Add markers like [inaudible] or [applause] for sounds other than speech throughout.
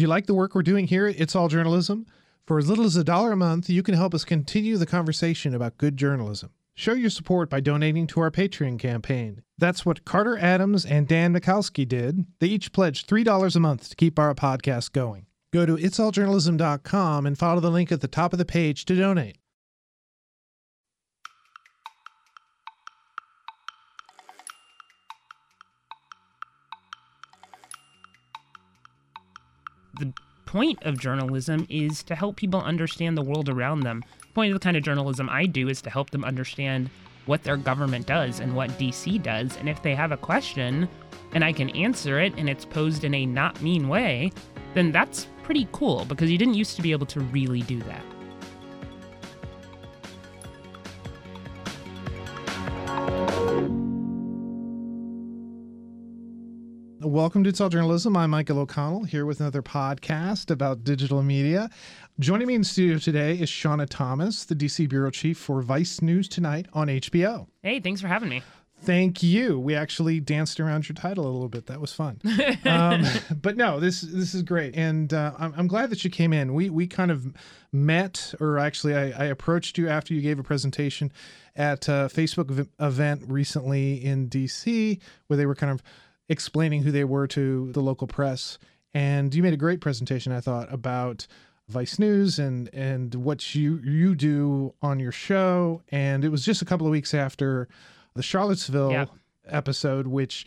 Do you like the work we're doing here It's All Journalism? For as little as a dollar a month, you can help us continue the conversation about good journalism. Show your support by donating to our Patreon campaign. That's what Carter Adams and Dan Mikalski did. They each pledged $3 a month to keep our podcast going. Go to itsalljournalism.com and follow the link at the top of the page to donate. Point of journalism is to help people understand the world around them. The point of the kind of journalism I do is to help them understand what their government does and what DC does. And if they have a question and I can answer it and it's posed in a not mean way, then that's pretty cool because you didn't used to be able to really do that. Welcome to It's All Journalism. I'm Michael O'Connell here with another podcast about digital media. Joining me in studio today is Shawna Thomas, the DC bureau chief for Vice News Tonight on HBO. Hey, thanks for having me. Thank you. We actually danced around your title a little bit. That was fun. [laughs] um, but no, this this is great, and uh, I'm, I'm glad that you came in. We we kind of met, or actually, I, I approached you after you gave a presentation at a Facebook v- event recently in DC, where they were kind of explaining who they were to the local press. And you made a great presentation, I thought, about Vice News and and what you you do on your show. And it was just a couple of weeks after the Charlottesville Yeah. episode, which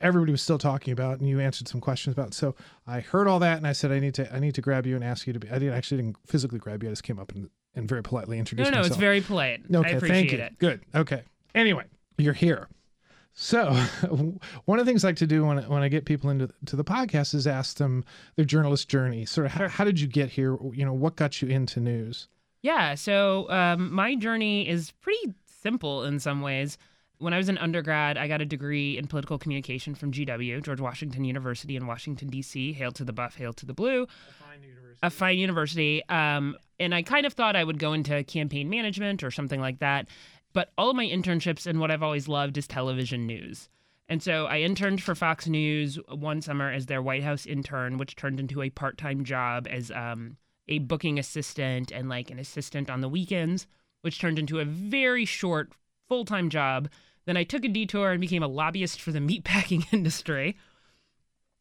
everybody was still talking about, and you answered some questions about. So I heard all that, and I said, I need to I need to grab you and ask you to be. I didn't actually didn't physically grab you. I just came up and, and very politely No, introduced no, myself. it's very polite. Okay, I appreciate thank you. it. Good. Okay. Anyway, you're here. So, [laughs] one of the things I like to do when when I get people into to the podcast is ask them their journalist journey. Sort of how, how did you get here? You know, what got you into news? Yeah, so um, my journey is pretty simple in some ways. When I was an undergrad, I got a degree in political communication from GW, George Washington University in Washington, D.C. Hail to the buff, hail to the blue. A fine university. Um, and I kind of thought I would go into campaign management or something like that. But all of my internships and what I've always loved is television news. And so I interned for Fox News one summer as their White House intern, which turned into a part time job as um, a booking assistant and like an assistant on the weekends, which turned into a very short full time job. Then I took a detour and became a lobbyist for the meatpacking [laughs] industry.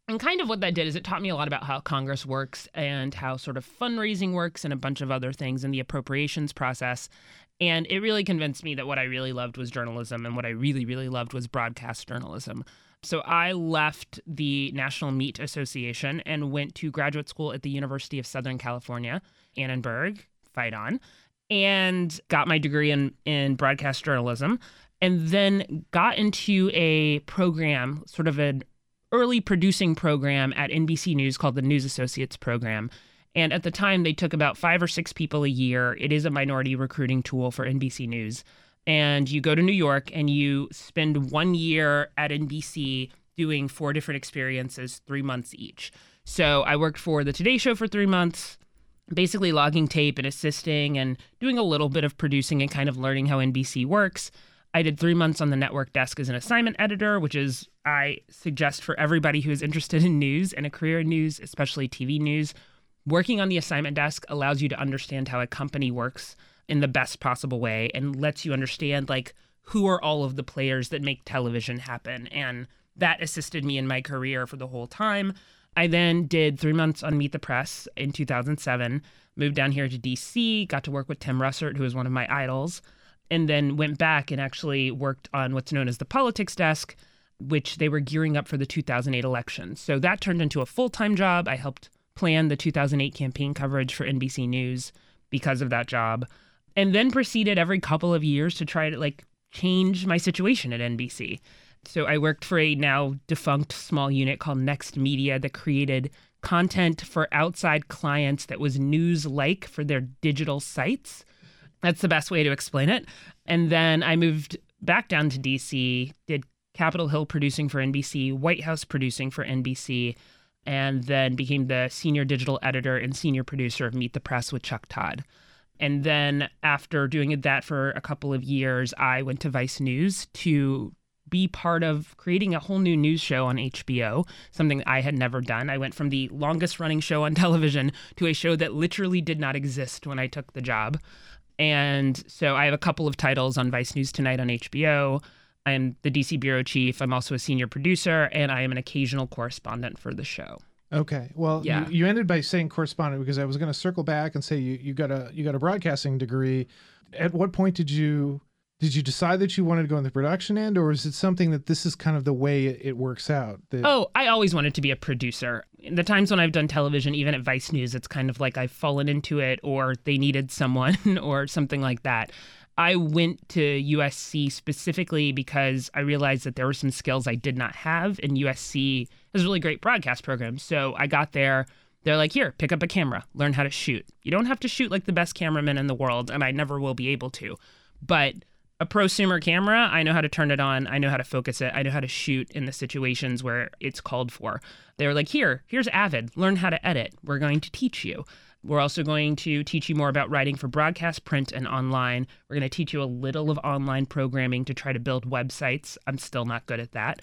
And kind of what that did is it taught me a lot about how Congress works and how sort of fundraising works and a bunch of other things in the appropriations process. And it really convinced me that what I really loved was journalism and what I really, really loved was broadcast journalism. So I left the National Meat Association and went to graduate school at the University of Southern California, Annenberg, fight on, and got my degree in, in broadcast journalism. And then got into a program, sort of an early producing program at NBC News called the News Associates Program. And at the time, they took about five or six people a year. It is a minority recruiting tool for NBC News. And you go to New York and you spend one year at NBC doing four different experiences, three months each. So I worked for the Today Show for three months, basically logging tape and assisting and doing a little bit of producing and kind of learning how NBC works. I did three months on the network desk as an assignment editor, which is, I suggest for everybody who is interested in news and a career in news, especially TV news, working on the assignment desk allows you to understand how a company works in the best possible way and lets you understand like who are all of the players that make television happen. And that assisted me in my career for the whole time. I then did three months on meet the press in 2007 moved down here to dc got to work with tim russert who was one of my idols and then went back and actually worked on what's known as the politics desk which they were gearing up for the 2008 election so that turned into a full-time job i helped plan the 2008 campaign coverage for NBC News because of that job, and then proceeded every couple of years to try to like change my situation at NBC. So I worked for a now defunct small unit called Next Media that created content for outside clients that was news like for their digital sites. That's the best way to explain it. And then I moved back down to DC, did Capitol Hill producing for NBC, White House producing for NBC, and then became the senior digital editor and senior producer of Meet the Press with Chuck Todd. And then after doing that for a couple of years, I went to Vice News to be part of creating a whole new news show on HBO, something I had never done. I went from the longest running show on [laughs] television to a show that literally did not exist when I took the job. And so I have a couple of titles on Vice News Tonight on HBO. I am the DC bureau chief. I'm also a senior producer, and I am an occasional correspondent for the show. Okay. Well, Yeah. you, you ended by saying correspondent because I was going to circle back and say you, you got a you got a broadcasting degree. At what point did you did you decide that you wanted to go in the production end, or is it something that this is kind of the way it, it works out? That, Oh, I always wanted to be a producer. In the times when I've done television, even at Vice News, it's kind of like I've fallen into it or they needed someone [laughs] or something like that. I went to USC specifically because I realized that there were some skills I did not have, and USC has a really great broadcast program. So I got there. They're like, here, pick up a camera, learn how to shoot. You don't have to shoot like the best cameraman in the world, and I never will be able to. But a prosumer camera, I know how to turn it on. I know how to focus it. I know how to shoot in the situations where it's called for. They were like, here, here's Avid. Learn how to edit. We're going to teach you. We're also going to teach you more about writing for broadcast, print, and online. We're going to teach you a little of online programming to try to build websites. I'm still not good at that.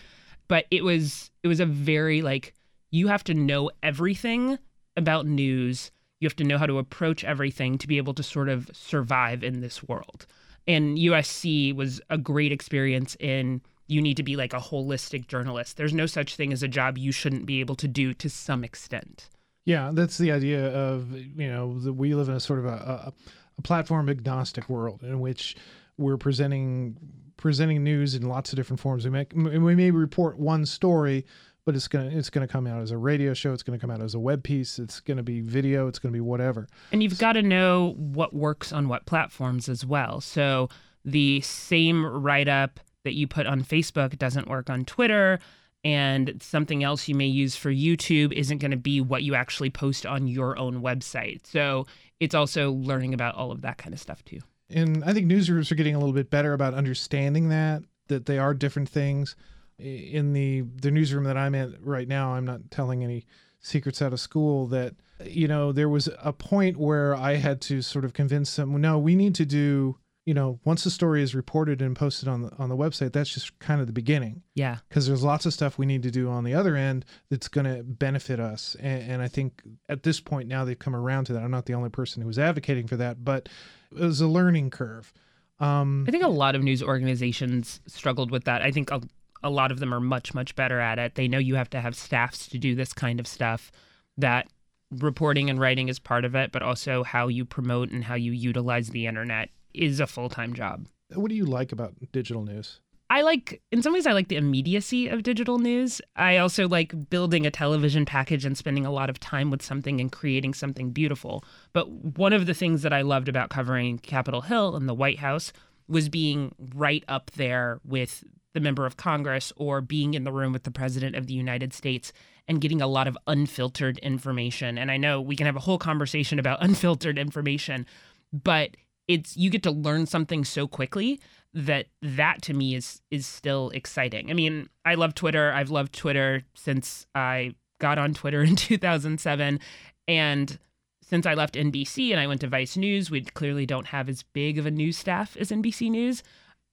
But it was it was a very like you have to know everything about news. You have to know how to approach everything to be able to sort of survive in this world. And USC was a great experience in you need to be like a holistic journalist. There's no such thing as a job you shouldn't be able to do to some extent. Yeah, that's the idea of you know that we live in a sort of a, a, a platform agnostic world in which we're presenting presenting news in lots of different forms. We make we may report one story, but it's gonna it's gonna come out as a radio show. It's gonna come out as a web piece. It's gonna be video. It's gonna be whatever. And you've got to know what works on what platforms as well. So the same write up that you put on Facebook doesn't work on Twitter, and something else you may use for YouTube isn't going to be what you actually post on your own website. So it's also learning about all of that kind of stuff too. And I think newsrooms are getting a little bit better about understanding that that they are different things. In the the newsroom that I'm in right now, I'm not telling any secrets out of school that you know there was a point where I had to sort of convince them no we need to do you know once the story is reported and posted on the on the website that's just kind of the beginning Yeah. because there's lots of stuff we need to do on the other end that's going to benefit us and, and i think at this point now they've come around to that i'm not the only person who was advocating for that but it was a learning curve um I think a lot of news organizations struggled with that. I think a, a lot of them are much, much better at it. They know you have to have staffs to do this kind of stuff, that reporting and writing is part of it, but also how you promote and how you utilize the internet is a full time job. what do you like about digital news I like, in some ways, I like the immediacy of digital news. I also like building a television package and spending a lot of time with something and creating something beautiful. But one of the things that I loved about covering Capitol Hill and the White House was being right up there with the member of Congress or being in the room with the president of the United States and getting a lot of unfiltered information. And I know we can have a whole conversation about [laughs] unfiltered information, but it's you get to learn something so quickly that that to me is is still exciting. I mean, I love Twitter. I've loved Twitter since I got on Twitter [laughs] in 2007 and since I left NBC and I went to Vice News, we clearly don't have as big of a news staff as NBC News.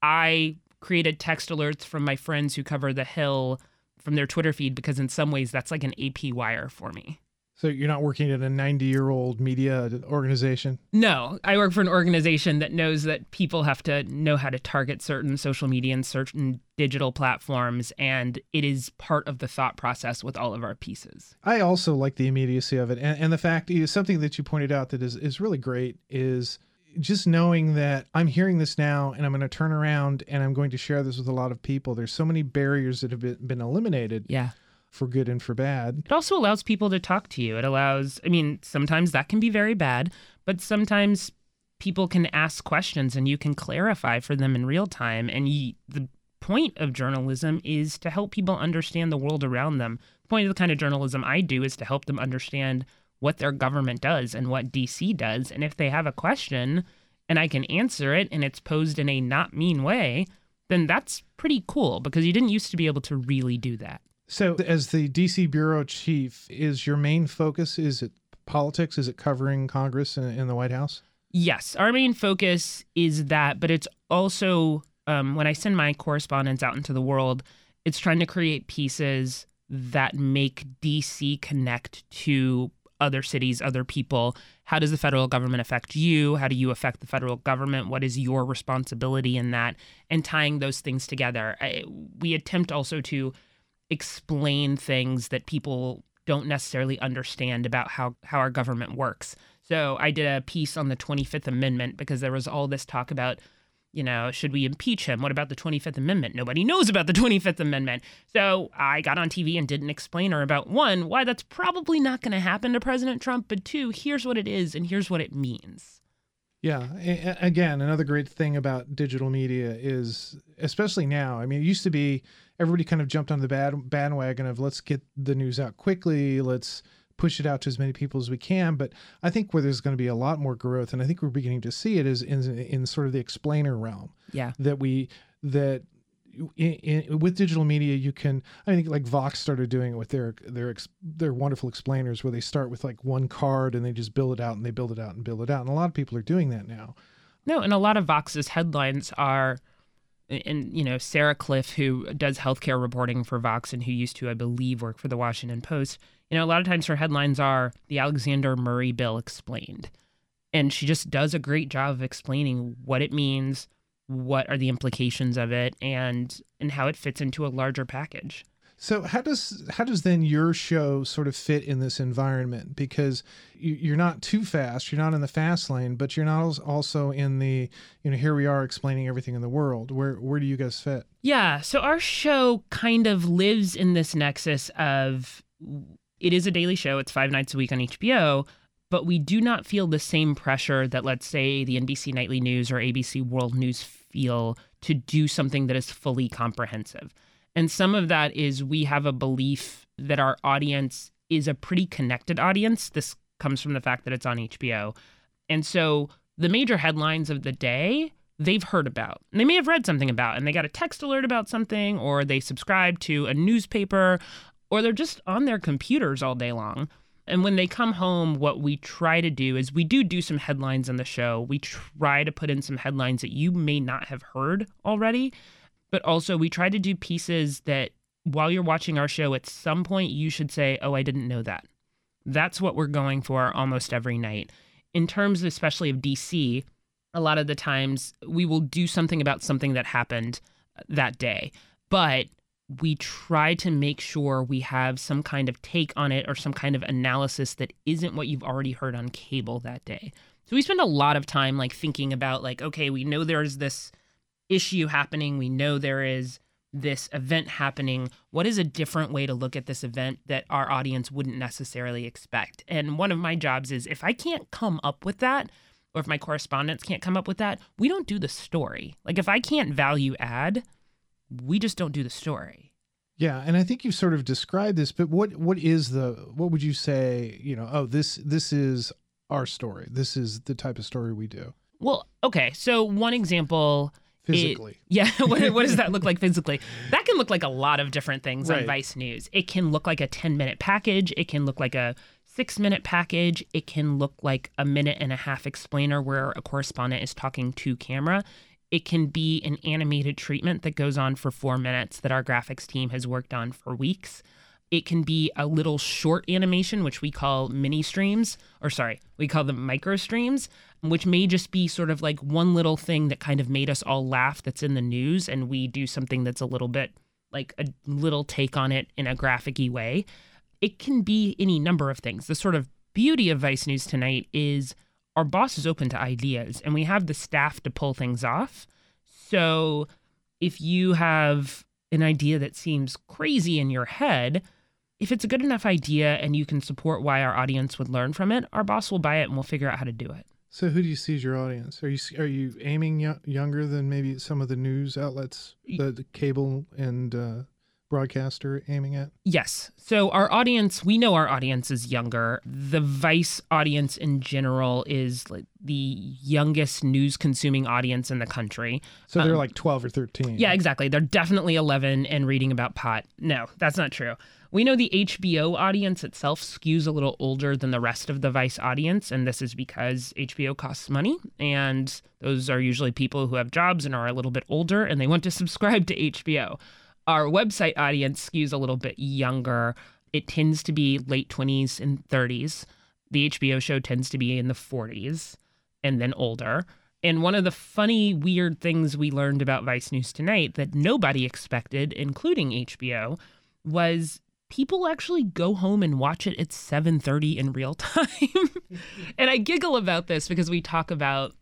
I created text alerts from my friends who cover the Hill from their Twitter feed because in some ways that's like an AP wire for me. So you're not working at a 90 year old media organization No, I work for an organization that knows that people have to know how to target certain social media and certain digital platforms, and it is part of the thought process with all of our pieces. I also like the immediacy of it, and, and the fact is something that you pointed out that is is really great is just knowing that I'm hearing this now, and I'm going to turn around and I'm going to share this with a lot of people. There's so many barriers that have been, been eliminated Yeah. For good and for bad. It also allows people to talk to you. It allows, I mean, sometimes that can be very bad, but sometimes people can ask questions and you can clarify for them in real time. And you, the point of journalism is to help people understand the world around them. The point of the kind of journalism I do is to help them understand what their government does and what DC does. And if they have a question and I can answer it and it's posed in a not mean way, then that's pretty cool because you didn't used to be able to really do that. So, as the DC bureau chief, is your main focus is it politics? Is it covering Congress and, and the White House? Yes, our main focus is that, but it's also um, when I send my correspondence out into the world, it's trying to create pieces that make DC connect to other cities, other people. How does the federal government affect you? How do you affect the federal government? What is your responsibility in that? And tying those things together. I, we attempt also to explain things that people don't necessarily understand about how, how our government works. So I did a piece on the 25th Amendment because there was all this talk about you know, should we impeach him? What about the 25th Amendment? Nobody knows about the 25th Amendment. So I got on TV and did an explainer about one, why that's probably not going to happen to President Trump, but two, here's what it is and here's what it means. Yeah. again, another great thing about digital media is, especially now, I mean, it used to be everybody kind of jumped on the bad bandwagon of let's get the news out quickly. Let's, push it out to as many people as we can. But I think where there's going to be a lot more growth, and I think we're beginning to see it, is in, in sort of the explainer realm. Yeah. That we that in, in, with digital media, you can. I think like Vox started doing it with their their their wonderful explainers, where they start with like one card and they just build it out and they build it out and build it out, and a lot of people are doing that now. No, and a lot of Vox's headlines are and you know Sarah Kliff, who does healthcare reporting for Vox and who used to, I believe, work for the Washington Post. You know, a lot of times her headlines are the Alexander Murray bill explained. And she just does a great job of explaining what it means, what are the implications of it, and and how it fits into a larger package. So how does how does then your show sort of fit in this environment? Because you're not too fast, you're not in the fast lane, but you're not also in the you know here we are explaining everything in the world. Where where do you guys fit? Yeah, so our show kind of lives in this nexus of it is a daily show. It's five nights a week on HBO, but we do not feel the same pressure that, let's say, the NBC Nightly News or ABC World News feel to do something that is fully comprehensive. And some of that is we have a belief that our audience is a pretty connected audience. This comes from the fact that it's on HBO. And so the major headlines of the day they've heard about. And they may have read something about and they got a text alert about something or they subscribe to a newspaper or they're just on their computers all day long. And when they come home, what we try to do is we do do some headlines on the show. We try to put in some headlines that you may not have heard already, but also we try to do pieces that while you're watching our show, at some point you should say, Oh, I didn't know that. That's what we're going for almost every night. In terms, especially of DC, a lot of the times we will do something about something that happened uh, that day. But we try to make sure we have some kind of take on it or some kind of analysis that isn't what you've already heard on cable that day. So we spend a lot of time like thinking about like okay, we know there's this issue happening, we know there is this event happening. What is a different way to look at this event that our audience wouldn't necessarily expect? And one of my jobs is if I can't come up with that, or if my correspondents can't come up with that, we don't do the story. Like if I can't value add, we just don't do the story. Yeah, and I think you've sort of described this, but what what is the what would you say, you know, oh this this is our story. This is the type of story we do. Well, okay. So one example physically. It, [laughs] yeah, what, what, does that look like [laughs] physically? That can look like a lot of different things right. on Vice News. It can look like a 10-minute package, it can look like a 6-minute package, it can look like a minute and a half explainer where a correspondent is talking to camera. It can be an animated treatment that goes on for four minutes that our graphics team has worked on for weeks. It can be a little short animation, which we call mini streams, or sorry, we call them micro streams, which may just be sort of like one little thing that kind of made us all laugh that's in the news, and we do something that's a little bit like a little take on it in a graphic way. It can be any number of things. The sort of beauty of Vice News tonight is our boss is open to ideas and we have the staff to pull things off. So if you have an idea that seems crazy in your head, if it's a good enough idea and you can support why our audience would learn from it, our boss will buy it and we'll figure out how to do it. So who do you see as your audience? Are you are you aiming y- younger than maybe some of the news outlets, the, the cable and uh, broadcaster aiming at? Yes. So our audience, we know our audience is younger. The Vice audience in general is like the youngest news consuming audience in the country. So they're um, like 12 or 13. Yeah, exactly. They're definitely 11 and reading about pot. No, that's not true. We know the HBO audience itself skews a little older than the rest of the Vice audience, and this is because HBO costs money, and those are usually people who have jobs and are a little bit older and they want to [laughs] subscribe to HBO. Our website audience skews a little bit younger. It tends to be late 20s and 30s. The HBO show tends to be in the 40s and then older. And one of the funny, weird things we learned about Vice News tonight that nobody expected, including HBO, was people actually go home and watch it at 7:30 in real time. [laughs] and I giggle about this because we talk about,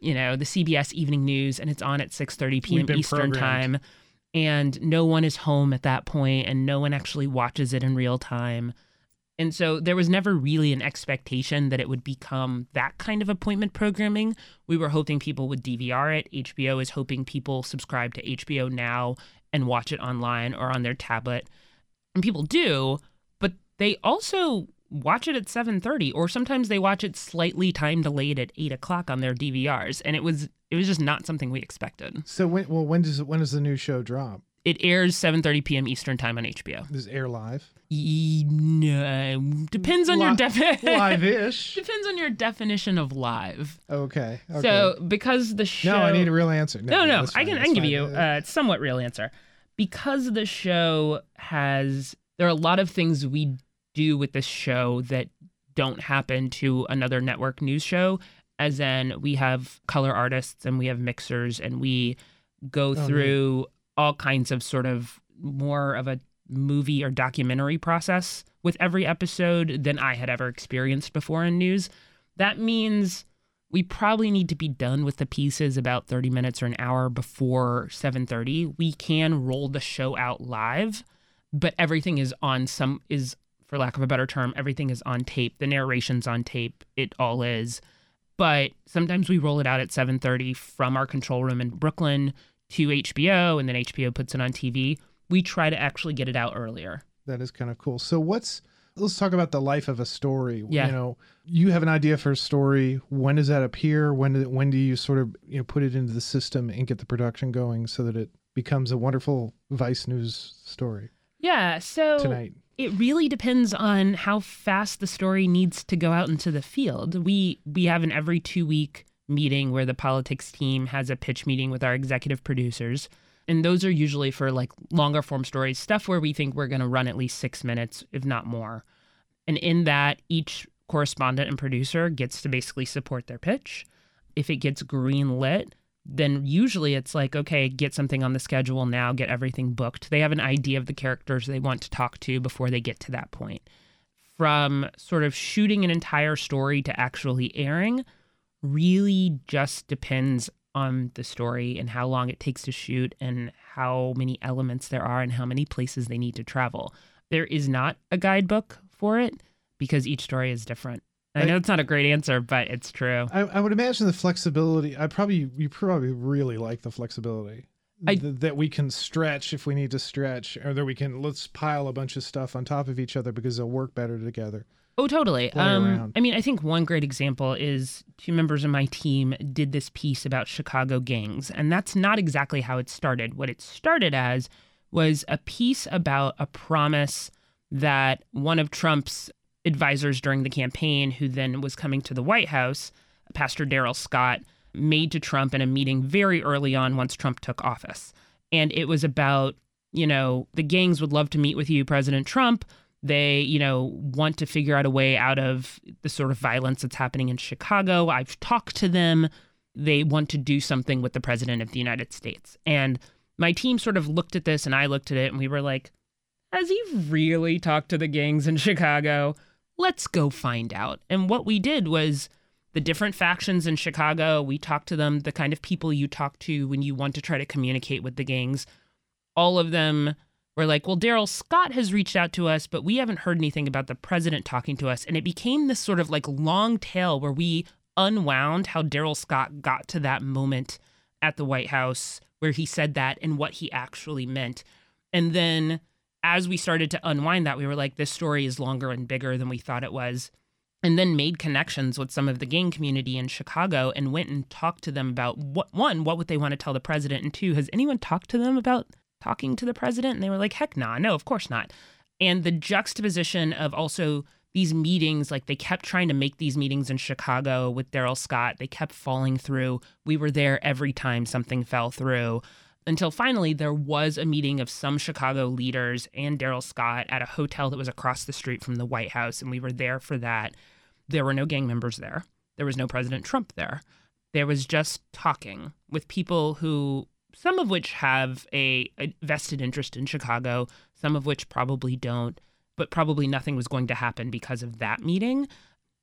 you know, the CBS evening news and it's on at 6:30 p.m. Eastern programmed. time and no one is home at that point and no one actually watches it in real time. And so there was never really an expectation that it would become that kind of appointment programming. We were hoping people would DVR it. HBO is hoping people subscribe to HBO Now and watch it online or on their tablet. And people do, but they also watch it at 7.30 or sometimes they watch it slightly time delayed at 8 o'clock on their DVRs. And it was it was just not something we expected. So when well when does when does the new show drop? It airs 7:30 p.m. Eastern time on HBO. Does it air live? E- no, depends on your definition. [laughs] Live-ish. depends on your definition of live. Okay. okay. So because the show no, I need a real answer. no, no, that's I can I can give you Uh, a somewhat real answer. Because the show has there are a lot of things we do with this show that don't happen to another network news show. As in, we have color artists and we have mixers and we go Oh, through all kinds of sort of more of a movie or documentary process with every episode than I had ever experienced before in news. That means we probably need to be done with the pieces about 30 minutes or an hour before 7:30. We can roll the show out live, but everything is on some is for lack of a better term, everything is on tape. The narration's on tape. It all is. But sometimes we roll it out at 7:30 from our control room in Brooklyn to HBO and then HBO puts it on TV. We try to actually get it out earlier. that is kind of cool. So what's let's talk about the life of a story. Yeah. You know, you have an idea for a story. When does that appear? When when do you sort of you know put it into the system and get the production going so that it becomes a wonderful Vice News story Yeah, so tonight? it really depends on how fast the story needs to go out into the field. We we have an every 2 week meeting where the politics team has a pitch meeting with our executive producers. And those are usually for like longer form stories, stuff where we think we're going to run at least 6 minutes if not more. And in that each correspondent and producer gets to basically support their pitch. If it gets green lit, then usually it's like, okay, get something on the schedule now, get everything booked. They have an idea of the characters they want to talk to before they get to that point. From sort of shooting an entire story to actually airing really just depends on the story and how long it takes to shoot and how many elements there are and how many places they need to travel. There is not a guidebook for it because each story is different. I know it's not a great answer, but it's true. I, I would imagine the flexibility. I probably you probably really like the flexibility. I- Th- that we can stretch if we need to stretch, or that we can let's pile a bunch of stuff on top of each other because they'll work better together. Oh, totally. Um. I mean, I think one great example is two members of my team did this piece about Chicago gangs, and that's not exactly how it started. What it started as was a piece about a promise that one of Trump's advisors during the campaign, who then was coming to the White House, Pastor Darrell Scott, made to Trump in a meeting very early on once Trump took office. And it was about, you know, the gangs would love to meet with you, President Trump. They, you know, want to figure out a way out of the sort of violence that's happening in Chicago. I've talked to them. They want to do something with the President of the United States. And my team sort of looked at this and I looked at it and we were like, has he really talked to the gangs in [laughs] Chicago? Let's go find out. And what we did was the different factions in Chicago, we talked to them, the kind of people you talk to when you want to try to communicate with the gangs. All of them were like, well, Darrell Scott has reached out to us, but we haven't heard anything about the president talking to us. And it became this sort of like long tail where we unwound how Darrell Scott got to that moment at the White House where he said that and what he actually meant. And then as we started to unwind that, we were like, this story is longer and bigger than we thought it was. And then made connections with some of the gang community in Chicago and went and talked to them about what one, what would they want to tell the president? And two, has anyone talked to them about talking to the president? And they were like, heck nah, no, of course not. And the juxtaposition of also these meetings, like they kept trying to make these meetings in Chicago with Darrell Scott, they kept falling through. We were there every time something fell through until finally there was a meeting of some Chicago leaders and Darrell Scott at a hotel that was across the street from the White House. And we were there for that. There were no gang members there, there was no President Trump there. There was just talking with people who, some of which have a, a vested interest in Chicago, some of which probably don't, but probably nothing was going to happen because of that meeting.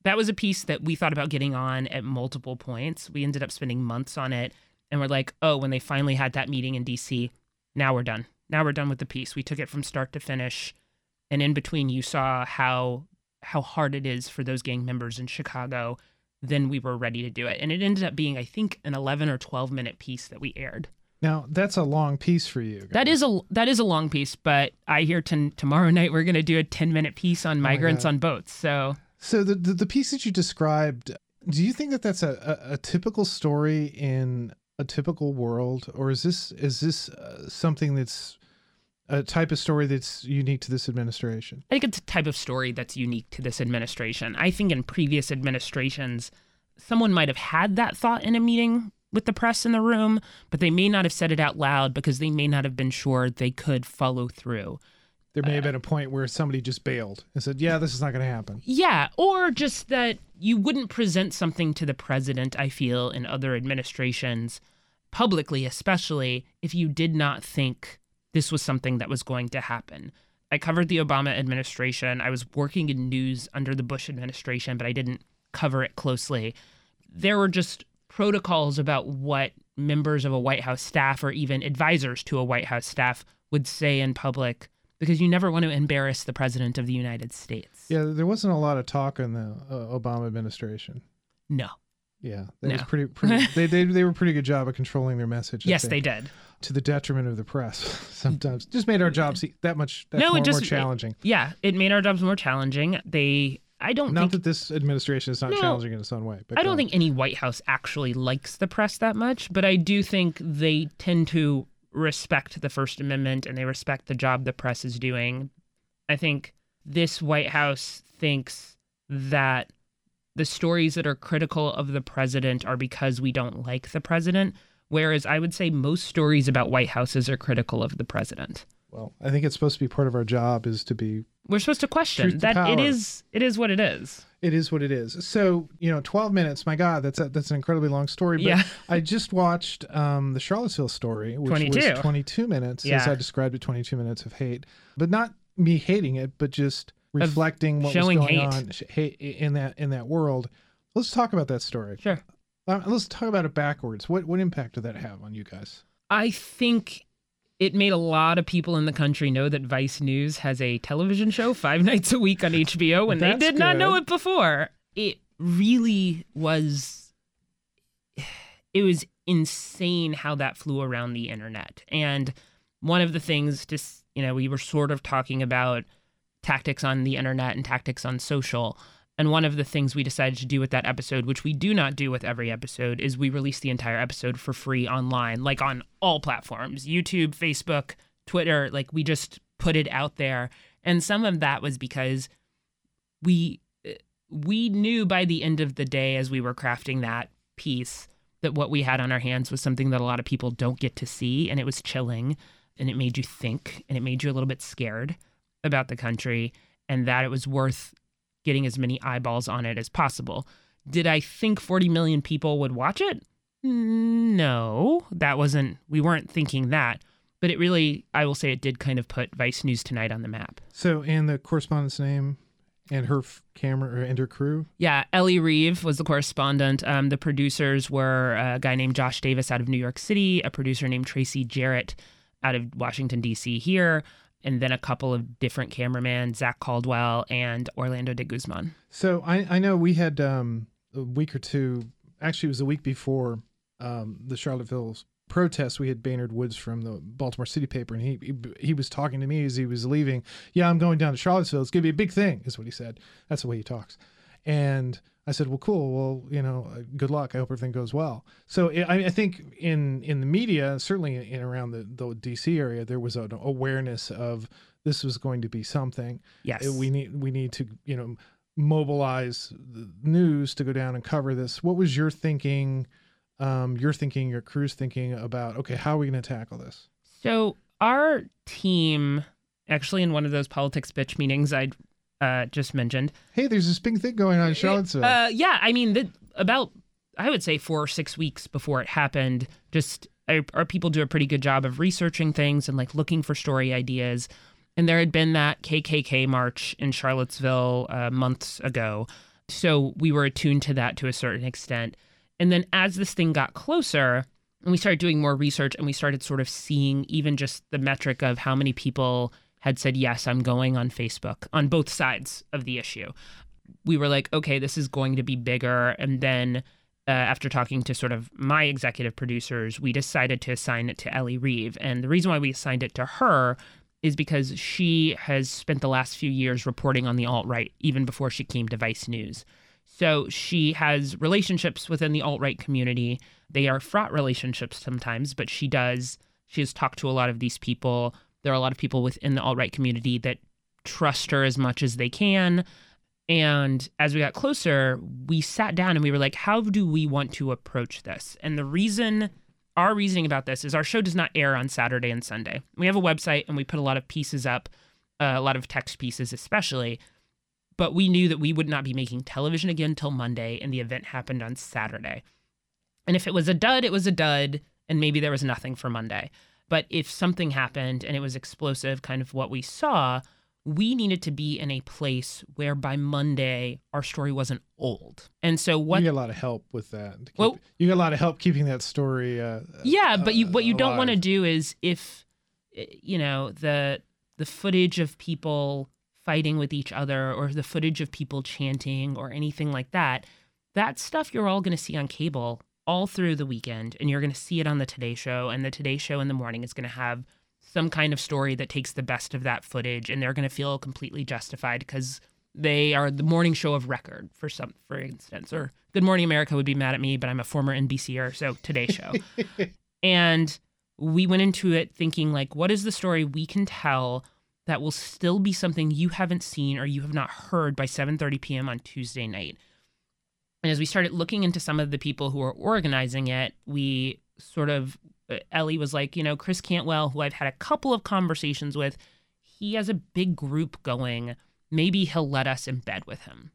That was a piece that we thought about getting on at multiple points. We ended up spending months on it and we're like, oh, when they finally had that meeting in DC, now we're done. Now we're done with the piece. We took it from start to finish. And in between, you saw how how hard it is for those gang members in Chicago. Then we were ready to do it. And it ended up being, I think, an 11 or 12 minute piece that we aired. Now that's a long piece for you. Guys. That is a that is a long piece, but I hear t- tomorrow night we're going to do a 10 minute piece on migrants on boats. So so the, the, the piece that you described, do you think that that's a, a, a typical story in a typical world, or is this is this uh, something that's a type of story that's unique to this administration? I think it's a type of story that's unique to this administration. I think in previous administrations, someone might have had that thought in a meeting with the press in the room, but they may not have said it out loud because they may not have been sure they could follow through. There may have uh, been a point where somebody just bailed and said, "Yeah, this is not going to happen." Yeah, or just that you wouldn't present something to the president, I feel, in other administrations, publicly especially, if you did not think this was something that was going to happen. I covered the Obama administration. I was working in news under the Bush administration, but I didn't cover it closely. There were just protocols about what members of a White House staff or even advisors to a White House staff would say in public because you never want to embarrass the president of the United States. Yeah, there wasn't a lot of talk in the uh, Obama administration. No. Yeah, that no. was pretty. pretty [laughs] they, they they were pretty good job of controlling their message. yes, they did. To the detriment of the press, [laughs] sometimes just made our jobs that much that no, more, it just, more challenging. It, yeah, it made our jobs more challenging. They I don't not think, that this administration is not no, challenging in its own way. But I don't think any White House actually likes the press that much, but I do think they tend to respect the First Amendment and they respect the job the press is doing. I think this White House thinks that the stories that are critical of the president are because we don't like the president, whereas I would say most stories about White Houses are critical of the president. Well, I think it's supposed to be part of our job is to be We're supposed to question that it is it is what it is. It is what it is. So, you know, 12 minutes, my God, that's a, that's an incredibly long story. But yeah. I just watched um, the Charlottesville story, which 22. was 22 minutes, yeah. as I described it, 22 minutes of hate. But not me hating it, but just reflecting what was going hate. on in that in that world. Let's talk about that story. Sure. Uh, let's talk about it backwards. What what impact did that have on you guys? I think it made a lot of people in the country know that Vice News has a television show five [laughs] nights a week on HBO when they did good. not know it before. It really was. [sighs] It was insane how that flew around the internet. And one of the things, just, you know, we were sort of talking about tactics on the internet and tactics on social. And one of the things we decided to do with that episode, which we do not do with every episode, is we release the entire episode for free online, like on all platforms YouTube, Facebook, Twitter. Like we just put it out there. And some of that was because we we knew by the end of the day as we were crafting that piece that what we had on our hands was something that a lot of people don't get to see and it was chilling and it made you think and it made you a little bit scared about the country and that it was worth getting as many eyeballs on it as possible. Did I think 40 million people would watch it? No, that wasn't, we weren't thinking that. But it really, I will say, it did kind of put Vice News Tonight on the map. So, and the correspondent's name and her f- camera and her crew? Yeah, Ellie Reeve was the correspondent. Um, the producers were a guy named Josh Davis out of New York City, a producer named Tracy Jarrett out of Washington, D.C. here, and then a couple of different cameramen, Zach Caldwell and Orlando de Guzman. So I, I know we had um, a week or two, actually, it was a week before um, the Charlottesville protest. We had Baynard Woods from the Baltimore City paper, and he, he, he was talking to me as he was leaving. Yeah, I'm going down to Charlottesville. It's going to be a big thing, is what he said. That's the way he talks. And I said, well, cool. Well, you know, uh, good luck. I hope everything goes well. So I, I think in in the media, certainly in around the, the DC area, there was an awareness of this was going to be something. Yes. We need we need to you know mobilize the news to go down and cover this. What was your thinking? Um, your thinking, your crew's thinking about okay, how are we going to tackle this? So our team, actually, in one of those politics bitch meetings I uh, just mentioned, Hey, there's this big thing going on in Charlottesville. Uh, yeah, I mean, the, about I would say four or six weeks before it happened, just our, our people do a pretty good job of researching things and like looking for story ideas. And there had been that KKK march in Charlottesville uh, months ago, so we were attuned to that to a certain extent. And then as this thing got closer, and we started doing more research, and we started sort of seeing even just the metric of how many people had said yes, I'm going on Facebook on both sides of the issue we were like, okay, this is going to be bigger. And then uh, after talking to sort of my executive producers, we decided to assign it to Ellie Reeve. And the reason why we assigned it to her is because she has spent the last few years reporting on the alt right, even before she came to Vice News. So she has relationships within the alt right community. They are fraught relationships sometimes, but she does. She has talked to a lot of these people. There are a lot of people within the alt right community that trust her as much as they can. And as we got closer, we sat down and we were like, how do we want to approach this? And the reason, our reasoning about this is our show does not air on Saturday and Sunday. We have a website and we put a lot of pieces up, uh, a lot of text pieces especially. But we knew that we would not be making television again till Monday, and the event happened on Saturday. And if it was a dud, it was a dud, and maybe there was nothing for Monday. But if something happened and it was explosive, kind of what we saw, we needed to be in a place where by Monday our story wasn't old. And so what you get a lot of help with that. keep- Well- you get a lot of help keeping that story. Uh, Yeah, but you uh, what you don't want to do is if eh, you know the the footage of people fighting with each other or the footage of people chanting or anything like that, that stuff you're all going to see on cable all through the weekend and you're going to see it on the Today show and the Today show in the morning is going to have some kind of story that takes the best of that footage and they're going to feel completely justified because they are the morning show of record for some for instance or Good Morning America would be mad at me but I'm a former NBCer so Today show [laughs] and we went into it thinking like what is the story we can tell that will still be something you haven't seen or you have not heard by 7:30 p.m. on Tuesday night. And as we started looking into some of the people who were organizing it, we sort of uh, Ellie was like, you know, Chris Cantwell, who I've had a couple of conversations with, he has a big group going. Maybe he'll let us in bed with him.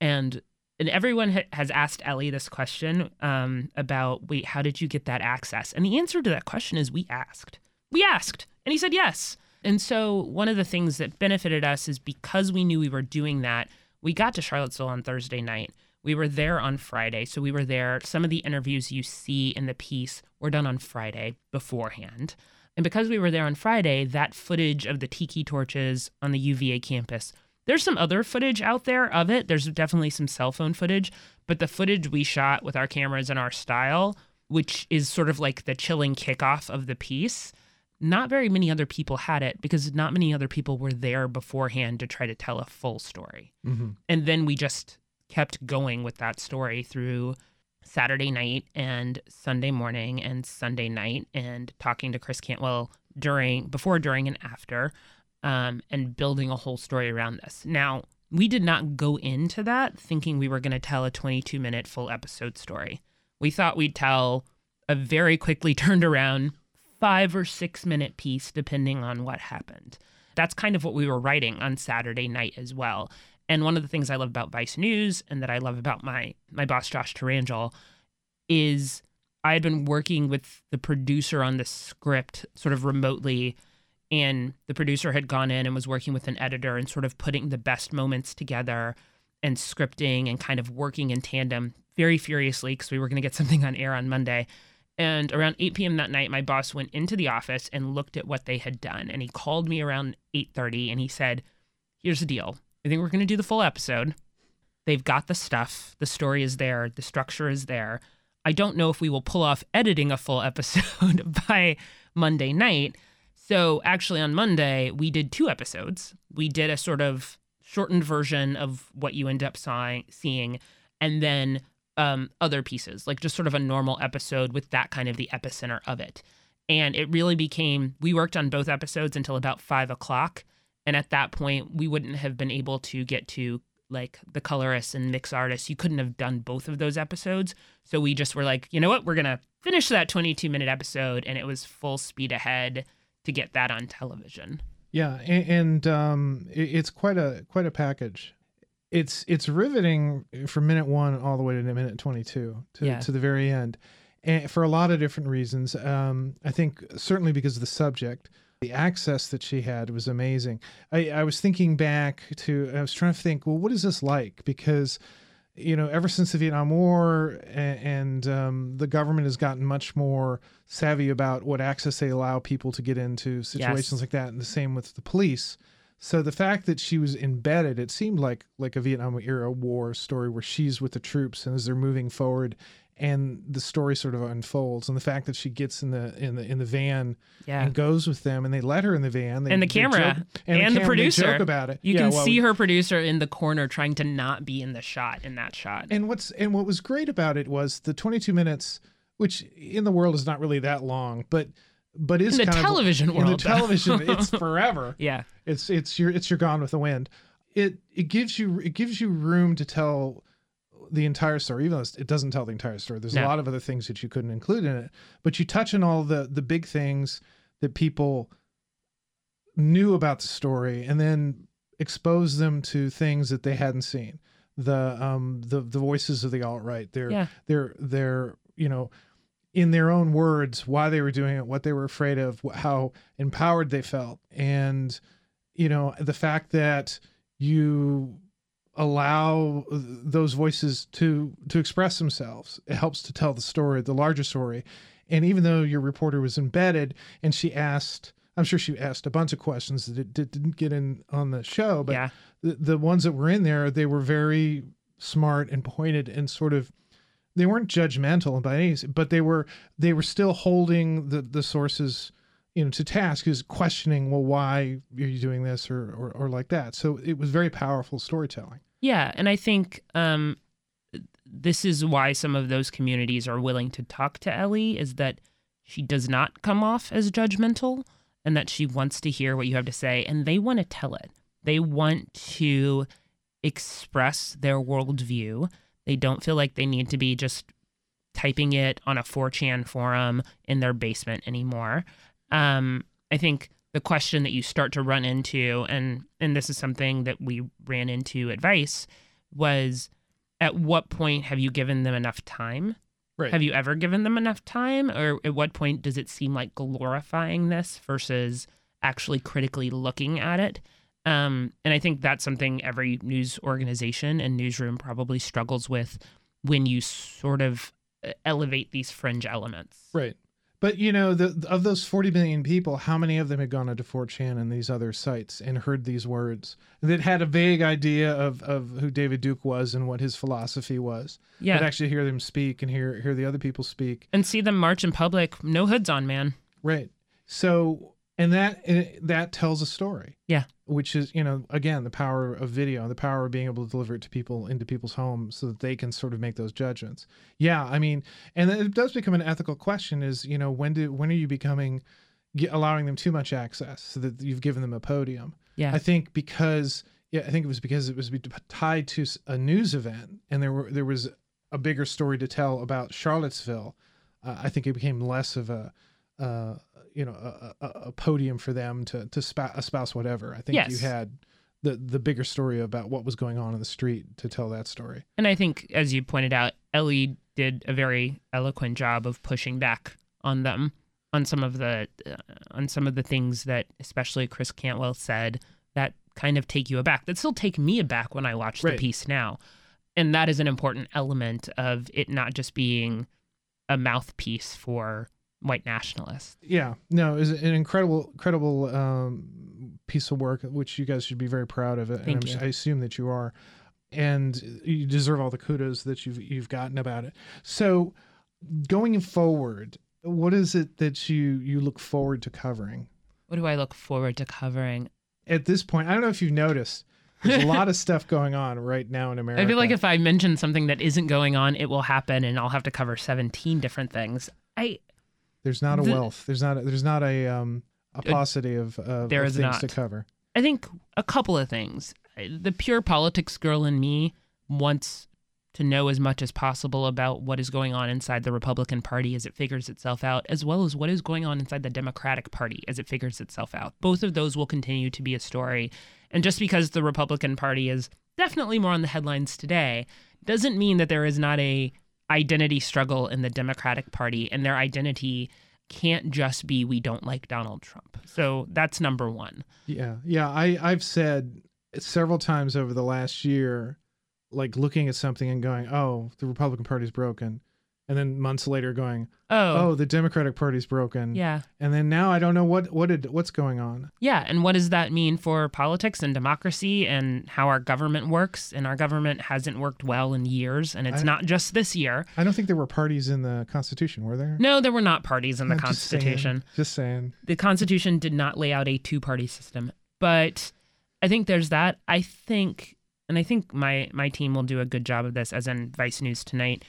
And and everyone ha- has asked Ellie this question um, about, wait, how did you get that access? And the answer to that question is we asked. We asked, and he said yes. And so one of the things that benefited us is because we knew we were doing that, we got to Charlottesville on Thursday night. We were there on Friday. So we were there. Some of the interviews you see in the piece were done on Friday beforehand. And because we were there on Friday, that footage of the tiki torches on the UVA campus, there's some other footage out there of it. There's definitely some cell phone footage, but the footage we shot with our cameras and our style, which is sort of like the chilling kickoff of the piece, not very many other people had it because not many other people were there beforehand to try to tell a full story. Mhm. And then we just kept going with that story through Saturday night and Sunday morning and Sunday night and talking to Chris Cantwell during, before, during, and after, um, and building a whole story around this. Now, we did not go into that thinking we were going to tell a 22 minute full episode story. We thought we'd tell a very quickly [laughs] turned around five or six minute piece, depending on what happened. That's kind of what we were writing on Saturday night as well. And one of the things I love about Vice News and that I love about my my boss Josh Tyrangiel is I had been working with the producer on the script sort of remotely and the producer had gone in and was working with an editor and sort of putting the best moments together and scripting and kind of working in tandem very furiously because we were going to get [laughs] something on air on Monday. And around 8 p.m. that night, my boss went into the office and looked at what they had done. And he called me around 8:30 and he said, "Here's the deal. I think we're going to do the full episode. They've got the stuff. The story is there. The structure is there. I don't know if we will pull off editing a full [laughs] episode by Monday night. So actually, on Monday, we did two episodes. We did a sort of shortened version of what you end up seeing, and then um, other pieces, like just sort of a normal episode with that kind of the epicenter of it. And it really became, we worked on both episodes until about five o'clock. And at that point, we wouldn't have been able to get to like the colorists and mix artists. You couldn't have done both of those episodes. So we just were like, you know what? We're going to finish that 22 minute episode. And it was full speed ahead to get that on television. Yeah. And, and um, it, it's quite a, quite a package. It's, it's riveting from minute one all the way to minute 22 to, Yeah. to the very end. And for a lot of different reasons. Um, I think certainly because of the subject, the access that she had was amazing. I, I was thinking back to, I was trying to think, well, what is this like? Because, you know, ever since the Vietnam War and, and um, the government has gotten much more savvy about what access they allow people to get into situations Yes. like that, and the same with the police. So the fact that she was embedded, it seemed like like a Vietnam era war story where she's with the troops and as they're moving forward, and the story sort of unfolds. And the fact that she gets in the in the in the van Yeah. and goes with them, and they let her in the van, they, And the camera, joke- and the camera, they producer. about it. You Yeah, can well, see her producer in the corner trying to not be in the shot in that shot. And what's and what was great about it was the 22 minutes, which in the world is not really that long, but but is In the kind of- television in the though. television, [laughs] it's forever. yeah. It's it's your it's your Gone with the Wind. It it gives you it gives you room to tell the entire story, even though it doesn't tell the entire story. There's No. a lot of other things that you couldn't include in it, but you touch on all the the big things that people knew about the story, and then expose them to things that they hadn't seen. The um the the voices of the alt right. They're Yeah. they're they're you know in their own words why they were doing it, what they were afraid of, how empowered they felt, and you know the fact that you allow those voices to to express themselves it helps to tell the story the larger story and even though your reporter was embedded and she asked i'm sure she asked a bunch of questions that it didn't get in on the show but yeah. the, the ones that were in there they were very smart and pointed and sort of they weren't judgmental by any means, but they were they were still holding the the sources you know to task is questioning well why are you doing this or, or or like that so it was very powerful storytelling Yeah, and I think um, this is why some of those communities are willing to talk to Ellie is that she does not come off as judgmental and that she wants to hear what you have to say and they want to tell it. They want to express their worldview. They don't feel like they need to be just typing it on a 4chan forum in their basement anymore. Um, I think the question that you start to run into, and and this is something that we ran into at Vice was at what point have you given them enough time? right Have you ever given them enough time? Or at what point does it seem like glorifying this versus actually critically looking at it? Um, and I think that's something every news organization and newsroom probably struggles with when you sort of uh, elevate these fringe elements. right but you know the of those 40 million people how many of them had gone onto 4chan and these other sites and heard these words that had a vague idea of of who david duke was and what his philosophy was Yeah. but actually hear them speak and hear hear the other people speak and see them march in public, no hoods on, man. Right. So, and that and that tells a story. Yeah. Which is, you know, again, the power of video, the power of being able to deliver it to people into people's homes so that they can sort of make those judgments. Yeah, I mean, and it does become an ethical question is, you know, when do when are you becoming allowing them too much access so that you've given them a podium? Yeah. I think because yeah, I think it was because it was tied to a news event and there were there was a bigger story to tell about Charlottesville. Uh, I think it became less of a uh, you know a, a, a podium for them to to spa- espouse whatever. I think you had the the bigger story about what was going on in the street to tell that story. And I think, as you pointed out, Ellie did a very eloquent job of pushing back on them on some of the uh, on some of the things that, especially Chris Cantwell said, that kind of take you aback. That still take me aback when I watch Right. the piece now, and that is an important element of it not just being a mouthpiece for white nationalists. Yeah, no, it's an incredible, incredible um, piece of work, which you guys should be very proud of it. Thank and you. I assume that you are, and you deserve all the kudos that you've you've gotten about it. So, going forward, what is it that you you look forward to covering? What do I look forward to covering? At this point, I don't know if you've noticed. There's a lot of [laughs] stuff going on right now in America. I feel like if I mention something that isn't going on, it will happen, and I'll have to cover seventeen different things. I there's not a the- wealth, there's not a, there's not a um a paucity of, of, There of is things not. to cover. I think a couple of things. The pure politics girl in me wants to know as much as possible about what is going on inside the Republican Party as it figures itself out, as well as what is going on inside the Democratic Party as it figures itself out. Both of those will continue to be a story. And just because the Republican Party is definitely more on the headlines today doesn't mean that there is not a identity struggle in the Democratic Party and their identity can't just be we don't like Donald Trump. So that's number 1. Yeah. Yeah, I I've said several times over the last year like looking at something and going, "Oh, the Republican Party's broken." And then months later going, Oh, "Oh, the Democratic Party's broken." yeah. And then now I don't know what what did what's going on. Yeah, and what does that mean for politics and democracy and how our government works? And our government hasn't worked well in years, and it's I- not just this year. I don't think there were parties in the Constitution, were there? No, there were not parties in the I'm just saying. Constitution. Just saying. The Constitution did not lay out a two-party system, but I think there's that. I think, and I think my my team will do a good job of this, as in Vice News tonight.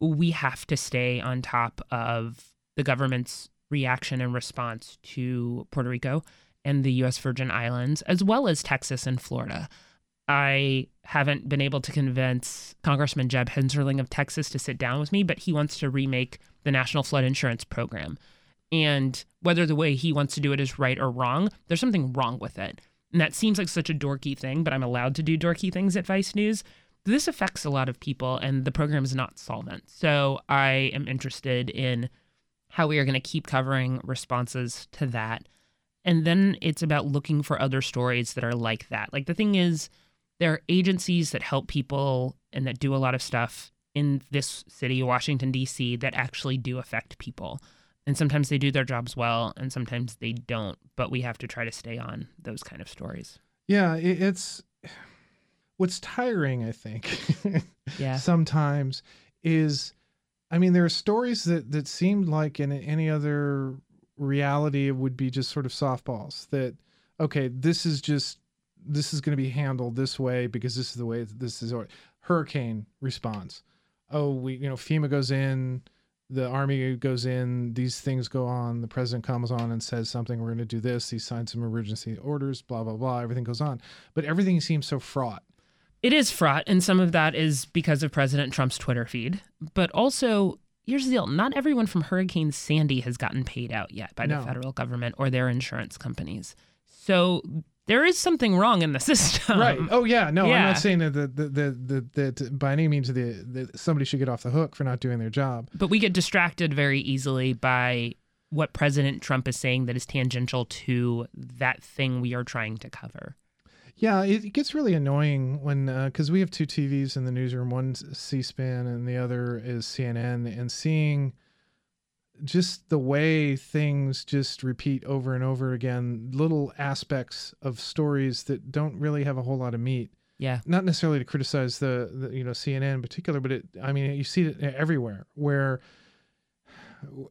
We have to stay on top of the government's reaction and response to Puerto Rico and the U.S. Virgin Islands, as well as Texas and Florida. I haven't been able to convince Congressman Jeb Hensarling of Texas to sit down with me, but he wants to remake the National Flood Insurance Program. And whether the way he wants to do it is right or wrong, there's something wrong with it. And that seems like such a dorky thing, but I'm allowed to do dorky things at Vice News. This affects a lot of people, and the program is not solvent. So I am interested in how we are going to keep covering responses to that. And then it's about looking for other stories that are like that. Like the thing is, there are agencies that help people and that do a lot of stuff in this city, Washington, D.C., that actually do affect people. And sometimes they do their jobs well, and sometimes they don't. But we have to try to stay on those kind of stories. Yeah, it's what's tiring, I think. [laughs] Yeah. Sometimes is I mean there are stories that that seemed like in any other reality it would be just sort of softballs that okay, this is just this is going to be handled this way because this is the way this is or hurricane response. Oh, we you know FEMA goes in, the army goes in, these things go on, the president comes on and says something, we're going to do this, he signs some emergency orders, blah blah blah, everything goes on. But everything seems so fraught. It is fraught, and some of that is because of President Trump's Twitter feed. But also, here's the deal not everyone from Hurricane Sandy has gotten paid out yet by the federal government or their insurance companies. So there is something wrong in the [laughs] system. right. Oh yeah. No, I'm not saying that the, the, the, the, that by any means the, somebody should get off the hook for not doing their job. But we get distracted very easily by what President Trump is saying that is tangential to that thing we are trying to cover. Yeah, it, gets really annoying when uh, because we have two TVs in the newsroom. One's C-SPAN and the other is CNN, and seeing just the way things just repeat over and over again, little aspects of stories that don't really have a whole lot of meat. Yeah. Not necessarily to criticize the, the you know CNN in particular, but it I mean you see it everywhere where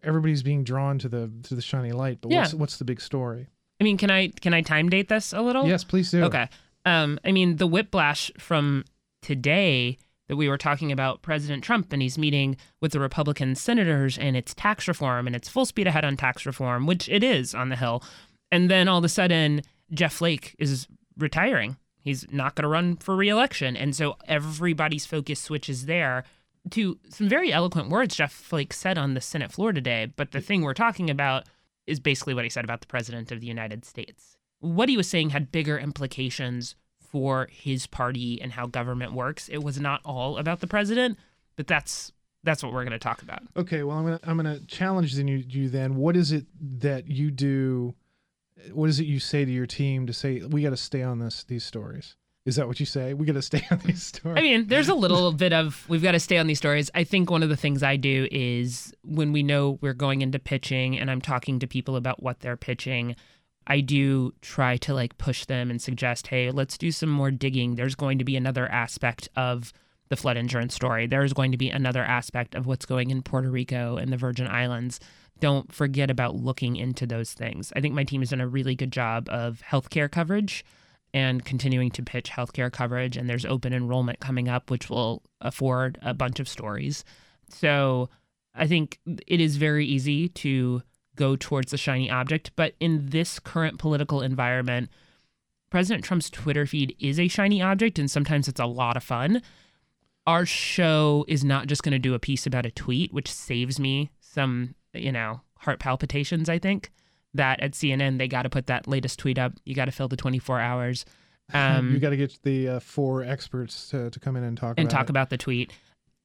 everybody's being drawn to the to the shiny light. But Yeah. what's what's the big story? I mean, can I can I time date this a little? Yes, please do. Okay. Um, I mean, the whiplash from today that we were talking about President Trump and he's meeting with the Republican senators and it's tax reform and it's full speed ahead on tax reform, which it is on the Hill. And then all of a sudden, Jeff Flake is retiring. He's not going to run for reelection. And so everybody's focus switches there to some very eloquent words Jeff Flake said on the Senate floor today. But the thing we're talking about is basically what he said about the President of the United States. What he was saying had bigger implications for his party and how government works. It was not all about the president, but that's that's what we're going to talk about. Okay, well, I'm gonna I'm gonna challenge then you, you then. What is it that you do? What is it you say to your team to say we got to stay on this these stories? Is that what you say? We got to stay on these stories. I mean, there's a little bit of we've got to stay on these stories. I think one of the things I do is when we know we're going into pitching and I'm talking to people about what they're pitching, I do try to like push them and suggest, hey, let's do some more digging. There's going to be another aspect of the flood insurance story. There's going to be another aspect of what's going in Puerto Rico and the Virgin Islands. Don't forget about looking into those things. I think my team has done a really good job of healthcare coverage and continuing to pitch healthcare coverage. And there's open enrollment coming up, which will afford a bunch of stories. So I think it is very easy to go towards the shiny object. But in this current political environment, President Trump's Twitter feed is a shiny object and sometimes it's a lot of fun. Our show is not just going to do a piece about a tweet, which saves me some, you know, heart palpitations, I think. That at CNN, they got to put that latest tweet up. You got to fill the 24 hours. [laughs] Um, you got to get the uh, four experts to, to come in and talk and about talk it. about the tweet.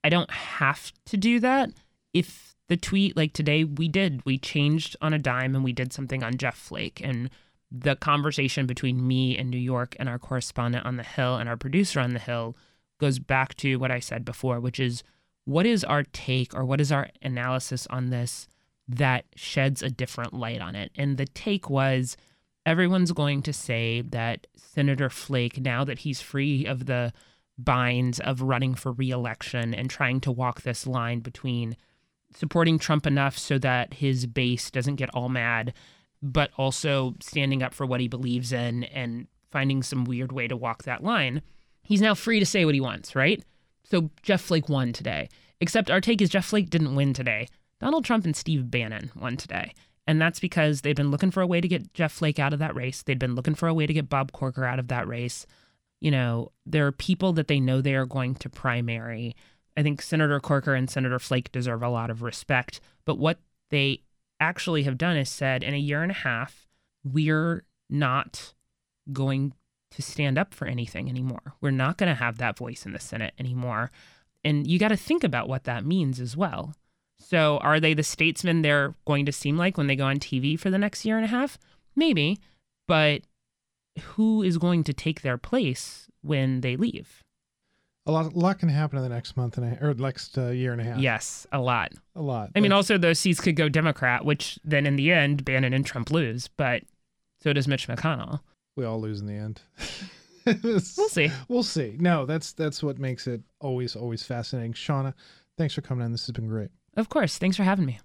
I don't have to do that. If the tweet, like today, we did, we changed on a dime and we did something on Jeff Flake. And the conversation between me and New York and our correspondent on the Hill and our producer on the Hill goes back to what I said before, which is what is our take or what is our analysis on this that sheds a different light on it? And the take was everyone's going to say that Senator Flake, now that he's free of the binds of running for reelection and trying to walk this line between supporting Trump enough so that his base doesn't get all mad, but also standing up for what he believes in and finding some weird way to walk that line. He's now free to say what he wants, right? So Jeff Flake won today. Except our take is Jeff Flake didn't win today. Donald Trump and Steve Bannon won today. And that's because they've been looking for a way to get Jeff Flake out of that race. They'd been looking for a way to get Bob Corker out of that race. You know, there are people that they know they are going to primary. I think Senator Corker and Senator Flake deserve a lot of respect. But what they actually have done is said in a year and a half, we're not going to stand up for anything anymore. We're not going to have that voice in the Senate anymore. And you got to think about what that means as well. So, are they the statesmen they're going to seem like when they go on TV for the next year and a half? Maybe. But who is going to take their place when they leave? A lot, a lot can happen in the next month and a, or next uh, year and a half. Yes, a lot. a lot. I mean, also those seats could go Democrat, which then in the end, Bannon and Trump lose. But so does Mitch McConnell. we all lose in the end. [laughs] We'll see. We'll see. No, that's that's what makes it always always fascinating. Shawna, thanks for coming in. This has been great. Of course. Thanks for having me.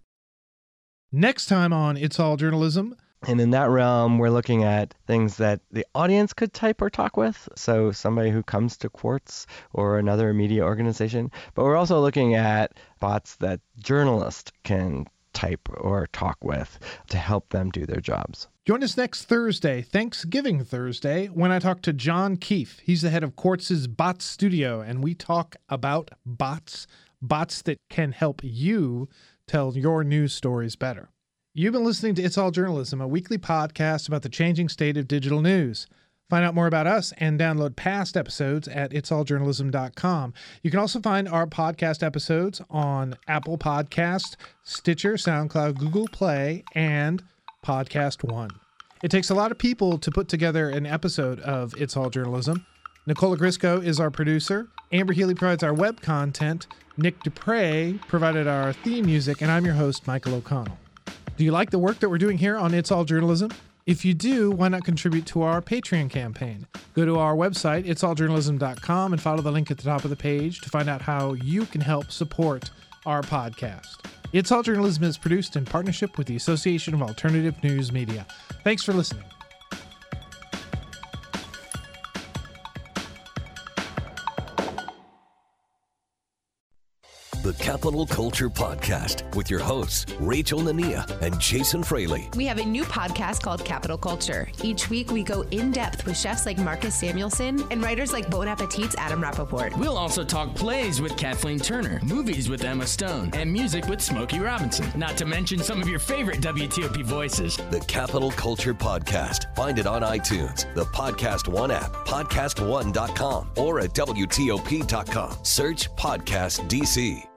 Next time on It's All Journalism, And in that realm, we're looking at things that the audience could type or talk with. So somebody who comes to Quartz or another media organization. But we're also looking at bots that journalists can type or talk with to help them do their jobs. Join us next Thursday, Thanksgiving Thursday, when I talk to John Keefe. He's the head of Quartz's Bots Studio, and we talk about bots, bots that can help you tell your news stories better. You've been listening to It's All Journalism, a weekly podcast about the changing state of digital news. Find out more about us and download past episodes at itsalljournalism.com. You can also find our podcast episodes on Apple Podcast, Stitcher, SoundCloud, Google Play, and Podcast One. It takes a lot of people to put together an episode of It's All Journalism. Nicola Grisco is our producer. Amber Healy provides our web content. Nick Dupre provided our theme music, and I'm your host, Michael O'Connell. Do you like the work that we're doing here on It's All Journalism? If you do, why not contribute to our Patreon campaign? Go to our website, itsalljournalism.com, and follow the link at the top of the page to find out how you can help support our podcast. It's All Journalism is produced in partnership with the Association of Alternative News Media. Thanks for listening. Capital Culture Podcast with your hosts, Rachel Nania and Jason Fraley. We have a new podcast called Capital Culture. Each week, we go in depth with chefs like Marcus Samuelsson and writers like Bon Appetit's Adam Rapoport. We'll also talk plays with Kathleen Turner, movies with Emma Stone, and music with Smokey Robinson. Not to mention some of your favorite WTOP voices. The Capital Culture Podcast. Find it on iTunes, the Podcast One app, podcastone.com, or at WTOP.com. Search Podcast DC.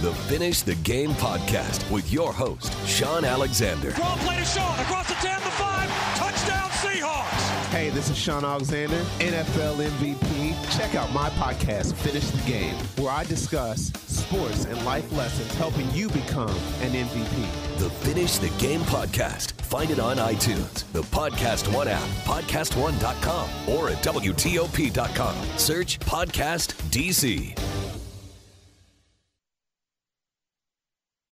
The Finish the Game Podcast with your host, Shaun Alexander. Throw play to Shaun across the 10 to 5. Touchdown Seahawks. Hey, this is Shaun Alexander, NFL MVP. Check out my podcast, Finish the Game, where I discuss sports and life lessons helping you become an MVP. The Finish the Game Podcast. Find it on iTunes, the Podcast One app, podcastone.com, or at WTOP.com. Search Podcast DC.